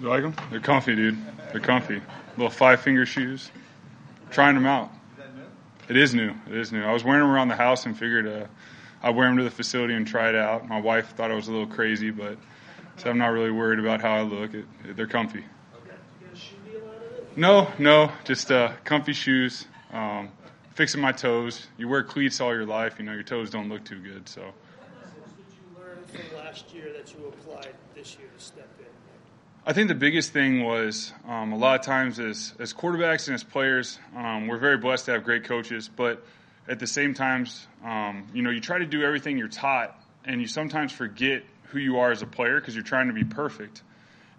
You like them? They're comfy, dude. They're comfy. Little five finger shoes. Trying them out. It is new. It is new. I was wearing them around the house and figured uh, I'd wear them to the facility and try it out. My wife thought I was a little crazy, but so I'm not really worried about how I look. It, it, they're comfy. No, no, just uh, comfy shoes. Um, fixing my toes. You wear cleats all your life, you know your toes don't look too good. So. What did you learn from last year that you applied this year to step in? I think the biggest thing was um, a lot of times as as quarterbacks and as players, um, we're very blessed to have great coaches, but at the same times, um, you know, you try to do everything you're taught, and you sometimes forget who you are as a player because you're trying to be perfect.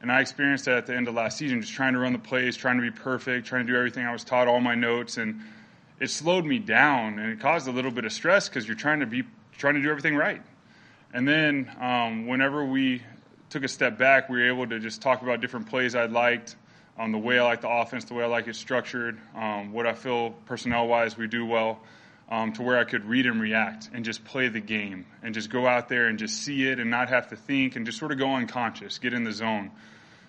And I experienced that at the end of last season, just trying to run the plays, trying to be perfect, trying to do everything I was taught, all my notes, and it slowed me down and it caused a little bit of stress because you're trying to be trying to do everything right. And then um, whenever we took a step back, we were able to just talk about different plays I liked, um, the way I like the offense, the way I like it structured, um, what I feel personnel wise we do well, um, to where I could read and react and just play the game and just go out there and just see it and not have to think and just sort of go unconscious, get in the zone.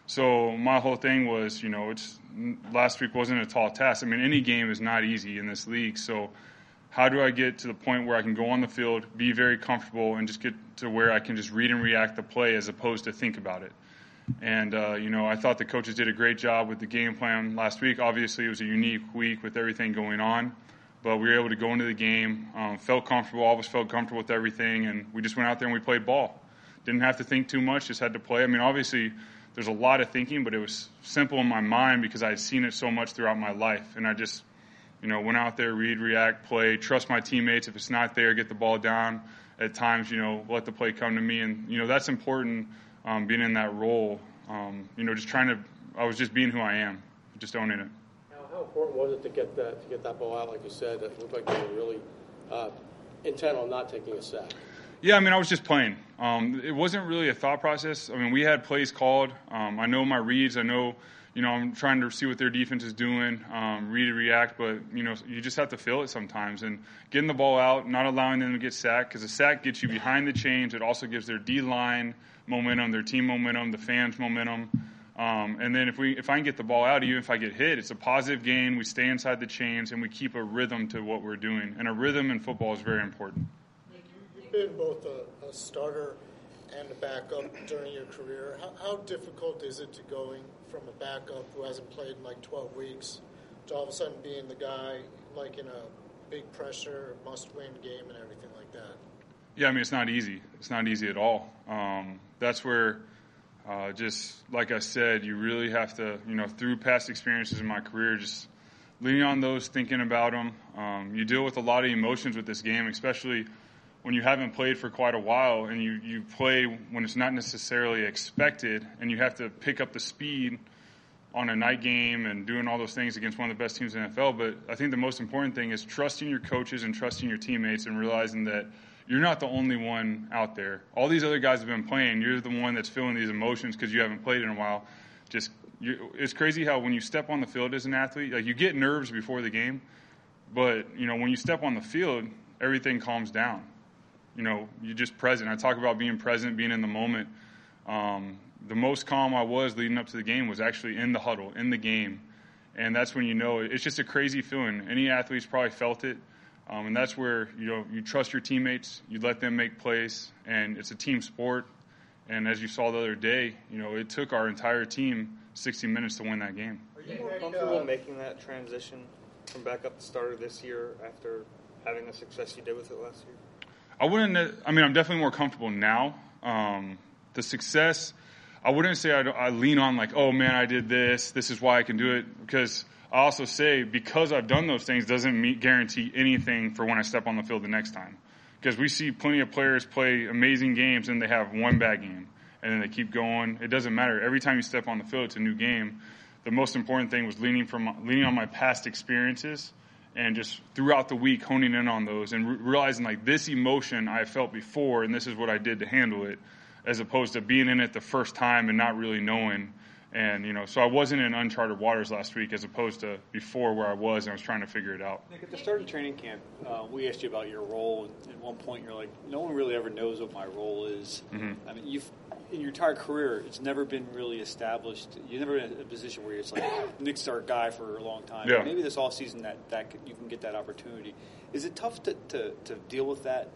So my whole thing was, you know, it's last week wasn't a tall task. I mean, any game is not easy in this league. So how do I get to the point where I can go on the field, be very comfortable, and just get to where I can just read and react the play as opposed to think about it? And uh, you know, I thought the coaches did a great job with the game plan last week. Obviously, it was a unique week with everything going on, but we were able to go into the game, um, felt comfortable. All of us felt comfortable with everything, and we just went out there and we played ball. Didn't have to think too much; just had to play. I mean, obviously there's a lot of thinking, but it was simple in my mind because I had seen it so much throughout my life. And I just, you know, went out there, read, react, play, trust my teammates. If it's not there, get the ball down. At times, you know, let the play come to me. And, you know, that's important um, being in that role. Um, you know, just trying to, I was just being who I am, just owning it. Now, how important was it to get that, to get that ball out? Like you said, it looked like they were really uh, intent on not taking a sack. Yeah, I mean, I was just playing. Um, it wasn't really a thought process. I mean, we had plays called. Um, I know my reads. I know, you know, I'm trying to see what their defense is doing, um, read and react. But you know, you just have to feel it sometimes. And getting the ball out, not allowing them to get sacked, because a sack gets you behind the chains. It also gives their D line momentum, their team momentum, the fans momentum. Um, and then if we if I can get the ball out, even if I get hit, it's a positive gain. We stay inside the chains and we keep a rhythm to what we're doing. And a rhythm in football is very important You've been both a, a starter and a backup during your career. How, how, difficult is it to going from a backup who hasn't played in like 12 weeks to all of a sudden being the guy like in a big pressure, must win game and everything like that? Yeah, I mean, it's not easy. It's not easy at all. Um, that's where, uh, just like I said, you really have to, you know, through past experiences in my career, just leaning on those, thinking about them. Um, you deal with a lot of emotions with this game, especially – when you haven't played for quite a while and you, you play when it's not necessarily expected and you have to pick up the speed on a night game and doing all those things against one of the best teams in the NFL. But I think the most important thing is trusting your coaches and trusting your teammates and realizing that you're not the only one out there. All these other guys have been playing. You're the one that's feeling these emotions because you haven't played in a while. Just it's crazy how when you step on the field as an athlete, like you get nerves before the game, but you know when you step on the field, everything calms down you know, you're just present. I talk about being present, being in the moment. Um, the most calm I was leading up to the game was actually in the huddle, in the game. And that's when you know it's just a crazy feeling. Any athlete's probably felt it. Um, and that's where, you know, you trust your teammates, you let them make plays, and it's a team sport. And as you saw the other day, you know, it took our entire team 60 minutes to win that game. Are you more comfortable making that transition from backup to starter this year after having the success you did with it last year? I wouldn't. I mean, I'm definitely more comfortable now. Um, the success, I wouldn't say I, I, lean on like, oh man, I did this. This is why I can do it. Because I also say because I've done those things doesn't meet, guarantee anything for when I step on the field the next time. Because we see plenty of players play amazing games and they have one bad game and then they keep going. It doesn't matter. Every time you step on the field, it's a new game. The most important thing was leaning from leaning on my past experiences and just throughout the week honing in on those and re- realizing like this emotion I felt before and this is what I did to handle it as opposed to being in it the first time and not really knowing And you know, so I wasn't in uncharted waters last week as opposed to before where I was and I was trying to figure it out. Nick, at the start of training camp, uh, we asked you about your role. And at one point, you're like, "No one really ever knows what my role is." Mm-hmm. I mean, you've in your entire career, it's never been really established. You've never been in a position where it's like Nick's our guy for a long time. Yeah. Maybe this off season that that you can get that opportunity. Is it tough to, to, to deal with that?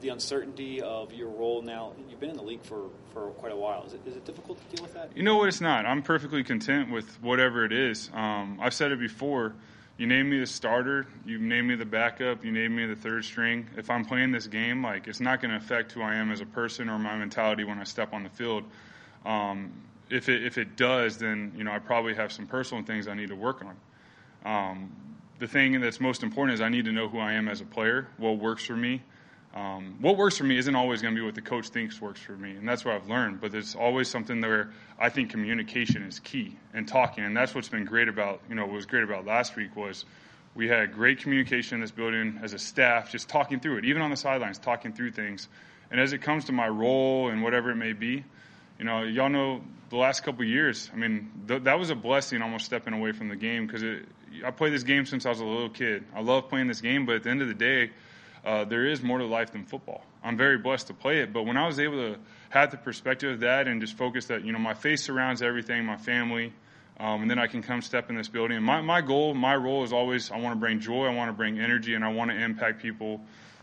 The uncertainty of your role now. You've been in the league for, for quite a while. Is it, is it difficult to deal with that? You know what? It's not. I'm perfectly content with whatever it is. Um, I've said it before. You name me the starter, you name me the backup, you name me the third string. If I'm playing this game, like it's not going to affect who I am as a person or my mentality when I step on the field. Um, if it if it does, then you know I probably have some personal things I need to work on. Um, the thing that's most important is I need to know who I am as a player, what works for me. Um, what works for me isn't always going to be what the coach thinks works for me, and that's what I've learned. But there's always something where I think communication is key and talking, and that's what's been great about you know what was great about last week was we had great communication in this building as a staff, just talking through it, even on the sidelines, talking through things. And as it comes to my role and whatever it may be, you know, y'all know the last couple years. I mean, th- that was a blessing, almost stepping away from the game because I played this game since I was a little kid. I love playing this game, but at the end of the day, uh, there is more to life than football. I'm very blessed to play it, but when I was able to have the perspective of that and just focus that, you know, my face surrounds everything, my family, um, and then I can come step in this building. And my, my goal, my role is always I want to bring joy, I want to bring energy, and I want to impact people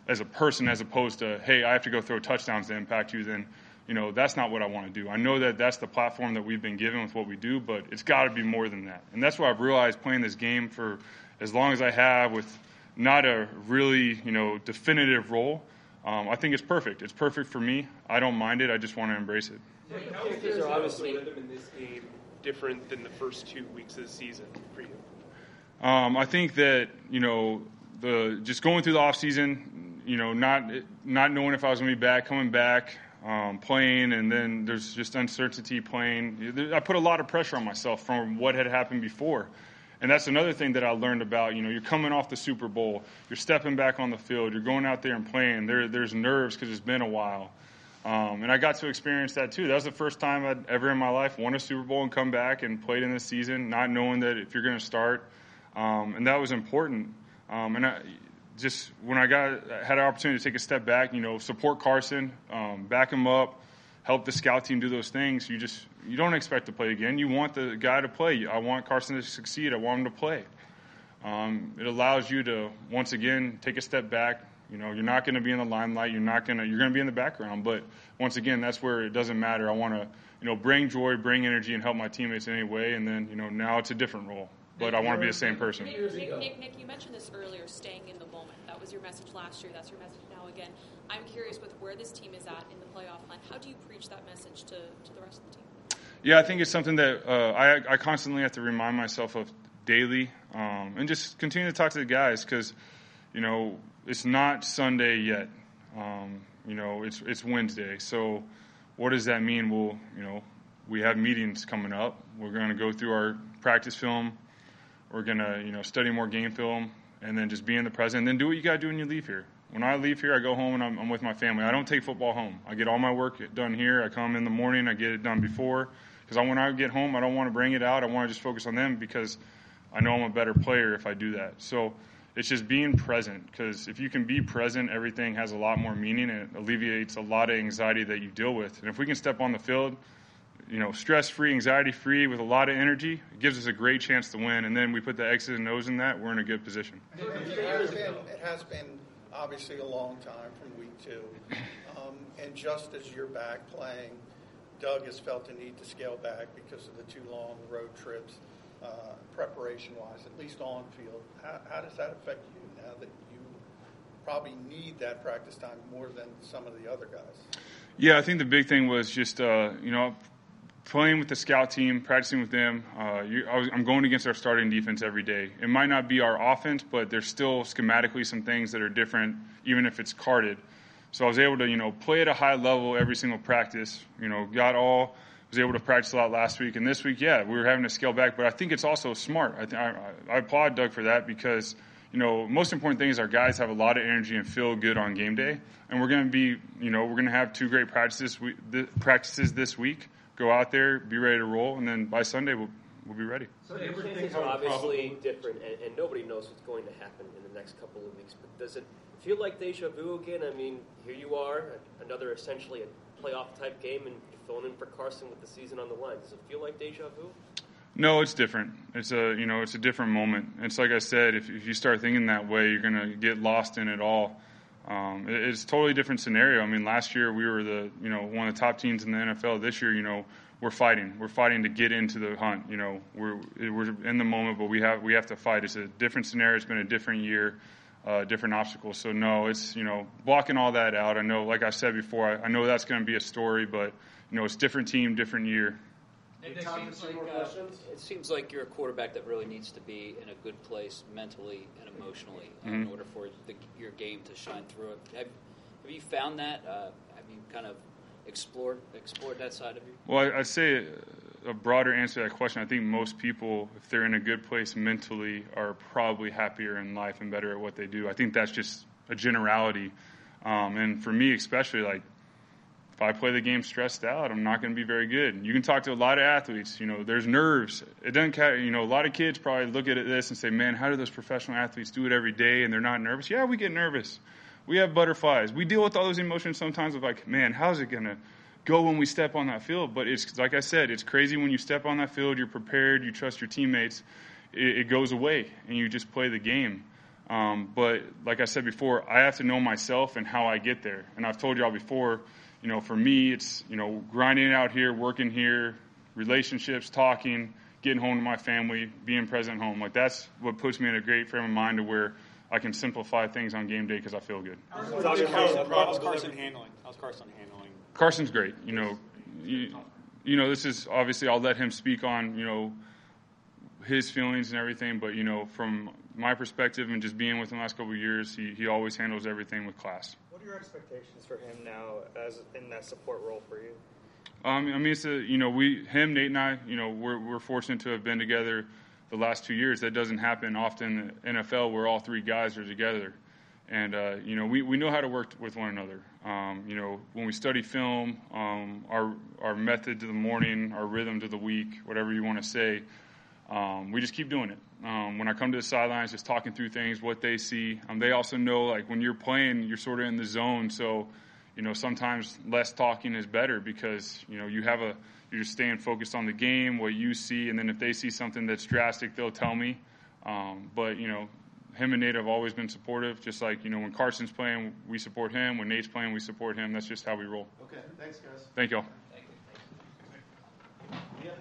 as a person as opposed to, hey, I have to go throw touchdowns to impact you. Then, you know, that's not what I want to do. I know that that's the platform that we've been given with what we do, but it's got to be more than that. And that's why I've realized playing this game for as long as I have with not a really, you know, definitive role. Um, I think it's perfect. It's perfect for me. I don't mind it. I just want to embrace it. How is the obviously rhythm in this game different than the first two weeks of the season for you? Um, I think that you know the just going through the off season, you know, not not knowing if I was going to be back, coming back, um, playing, and then there's just uncertainty playing. I put a lot of pressure on myself from what had happened before. And that's another thing that I learned about. You know, you're coming off the Super Bowl, you're stepping back on the field, you're going out there and playing. There, there's nerves because it's been a while. Um, and I got to experience that too. That was the first time I'd ever in my life won a Super Bowl and come back and played in this season, not knowing that if you're going to start. Um, and that was important. Um, and I, just when I got had an opportunity to take a step back, you know, support Carson, um, back him up, help the scout team do those things. You just you don't expect to play again. You want the guy to play. I want Carson to succeed. I want him to play. Um, it allows you to once again take a step back. You know, you're not going to be in the limelight. You're not going to. You're going to be in the background. But once again, that's where it doesn't matter. I want to, you know, bring joy, bring energy, and help my teammates in any way. And then, you know, now it's a different role. But I want to be the same person. Nick, Nick, Nick, Nick, you mentioned this earlier, staying in the moment. That was your message last year. That's your message now again. I'm curious with where this team is at in the playoff plan. How do you preach that message to, to the rest of the team? Yeah, I think it's something that uh, I, I constantly have to remind myself of daily, um, and just continue to talk to the guys because, you know, it's not Sunday yet. Um, you know, it's it's Wednesday. So, what does that mean? Well, you know, we have meetings coming up. We're going to go through our practice film. We're to, you know, study more game film, and then just be in the present. And then do what you got to do when you leave here. When I leave here, I go home and I'm, I'm with my family. I don't take football home. I get all my work done here. I come in the morning. I get it done before because when I get home, I don't want to bring it out. I want to just focus on them because I know I'm a better player if I do that. So it's just being present because if you can be present, everything has a lot more meaning and it alleviates a lot of anxiety that you deal with. And if we can step on the field, you know, stress free, anxiety free, with a lot of energy, it gives us a great chance to win. And then we put the X's and O's in that, we're in a good position. It has been, it has been obviously a long time from week two. Um, and just as you're back playing, Doug has felt the need to scale back because of the two long road trips, uh, preparation wise, at least on field. How, how does that affect you now that you probably need that practice time more than some of the other guys? Yeah, I think the big thing was just, uh, you know, playing with the scout team, practicing with them. Uh, you, I am going against our starting defense every day. It might not be our offense, but there's still schematically some things that are different, even if it's carded. So I was able to, you know, play at a high level every single practice. You know, got all was able to practice a lot last week, and this week, yeah, we were having to scale back. But I think it's also smart. I, th- I, I applaud Doug for that because you know, most important thing is our guys have a lot of energy and feel good on game day. And we're going to be, you know, we're going to have two great practices we, th- practices this week. Go out there, be ready to roll, and then by Sunday we'll we'll be ready. So the chances are obviously different, and, and nobody knows what's going to happen in the next couple of weeks. But does it feel like deja vu again? I mean, here you are, another essentially a playoff type game, and you're filling in for Carson with the season on the line. Does it feel like deja vu? No, it's different. It's a you know it's a different moment. It's like I said, if, if you start thinking that way, you're gonna get lost in it all. Um, it, it's totally different scenario. I mean, last year we were the you know one of the top teams in the NFL. This year, you know, we're fighting. We're fighting to get into the hunt. You know, we're we're in the moment, but we have we have to fight. It's a different scenario. It's been a different year, uh, different obstacles. So no, it's you know blocking all that out. I know, like I said before, I, I know that's going to be a story, but you know it's different team, different year. It seems, like, uh, it seems like you're a quarterback that really needs to be in a good place mentally and emotionally uh, in Mhm. order for the, your game to shine through it. Have, have you found that? Uh, have you kind of explored explored that side of you? Well, I, I'd say a broader answer to that question. I think most people, if they're in a good place mentally, are probably happier in life and better at what they do. I think that's just a generality. Um, and for me, especially, like if I play the game stressed out, I'm not going to be very good. You can talk to a lot of athletes. You know, there's nerves. It doesn't. You know, a lot of kids probably look at this and say, "Man, how do those professional athletes do it every day and they're not nervous?" Yeah, we get nervous. We have butterflies. We deal with all those emotions sometimes. Of like, man, how's it going to go when we step on that field? But it's like I said, it's crazy when you step on that field. You're prepared. You trust your teammates. It, it goes away, and you just play the game. Um, but like I said before, I have to know myself and how I get there. And I've told y'all before, you know, for me, it's you know grinding out here, working here, relationships, talking, getting home to my family, being present home. Like that's what puts me in a great frame of mind to where I can simplify things on game day because I feel good. How's Carson, how's Carson handling? How's Carson handling? Carson's great. You know, you, you know, this is obviously I'll let him speak on you know his feelings and everything, but you know, from my perspective and just being with him the last couple of years, he, he always handles everything with class. Are your expectations for him now as in that support role for you? Um, I mean, it's a you know we him Nate and I you know we're we're fortunate to have been together the last two years. That doesn't happen often in the NFL where all three guys are together, and uh, you know we, we know how to work with one another. Um, you know when we study film, um, our our method to the morning, our rhythm to the week, whatever you want to say, um, we just keep doing it. Um, when I come to the sidelines, just talking through things, what they see. Um, they also know like when you're playing, you're sort of in the zone, so you know sometimes less talking is better because you know you have a you're just staying focused on the game, what you see, and then if they see something that's drastic, they'll tell me. Um, but you know, him and Nate have always been supportive. Just like you know, when Carson's playing, we support him. When Nate's playing, we support him. That's just how we roll. Okay, thanks, guys. Thank y'all. Thank you. Yeah.